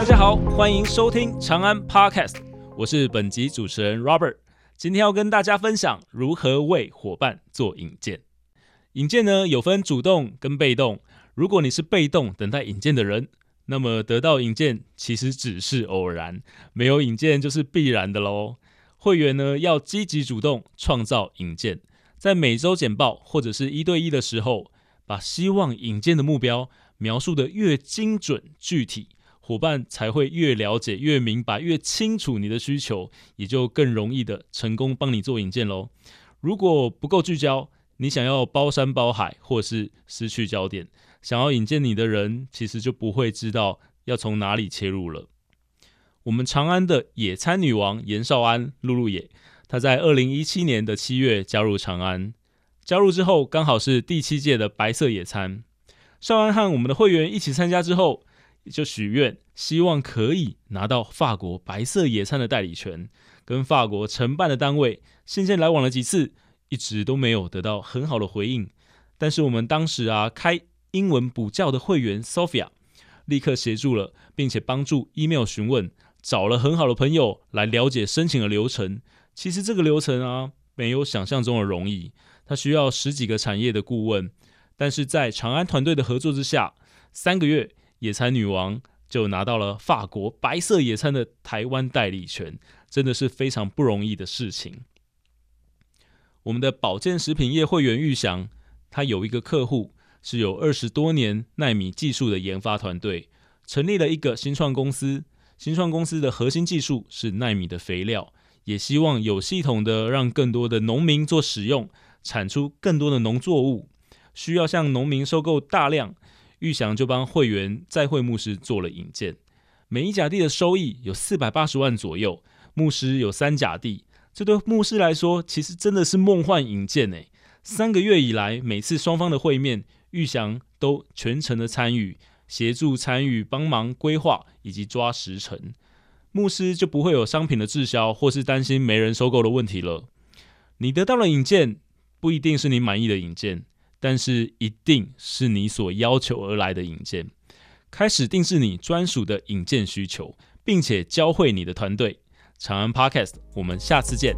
大家好，欢迎收听长安 Podcast，我是本集主持人 Robert。今天要跟大家分享如何为伙伴做引荐。引荐呢有分主动跟被动，如果你是被动等待引荐的人，那么得到引荐其实只是偶然，没有引荐就是必然的喽。会员呢要积极主动创造引荐，在每周简报或者是一对一的时候，把希望引荐的目标描述的越精准具体。伙伴才会越了解、越明白、越清楚你的需求，也就更容易的成功帮你做引荐喽。如果不够聚焦，你想要包山包海，或是失去焦点，想要引荐你的人，其实就不会知道要从哪里切入了。我们长安的野餐女王严少安露露野，她在二零一七年的七月加入长安，加入之后刚好是第七届的白色野餐。少安和我们的会员一起参加之后。就许愿，希望可以拿到法国白色野餐的代理权，跟法国承办的单位信件来往了几次，一直都没有得到很好的回应。但是我们当时啊，开英文补教的会员 Sophia 立刻协助了，并且帮助 email 询问，找了很好的朋友来了解申请的流程。其实这个流程啊，没有想象中的容易，它需要十几个产业的顾问，但是在长安团队的合作之下，三个月。野餐女王就拿到了法国白色野餐的台湾代理权，真的是非常不容易的事情。我们的保健食品业会员玉祥，他有一个客户是有二十多年纳米技术的研发团队，成立了一个新创公司。新创公司的核心技术是纳米的肥料，也希望有系统的让更多的农民做使用，产出更多的农作物，需要向农民收购大量。玉祥就帮会员在会牧师做了引荐，每一甲地的收益有四百八十万左右，牧师有三甲地，这对牧师来说其实真的是梦幻引荐诶。三个月以来，每次双方的会面，玉祥都全程的参与，协助参与，帮忙规划以及抓时程，牧师就不会有商品的滞销或是担心没人收购的问题了。你得到了引荐，不一定是你满意的引荐。但是一定是你所要求而来的引荐，开始定制你专属的引荐需求，并且教会你的团队。长安 Podcast，我们下次见。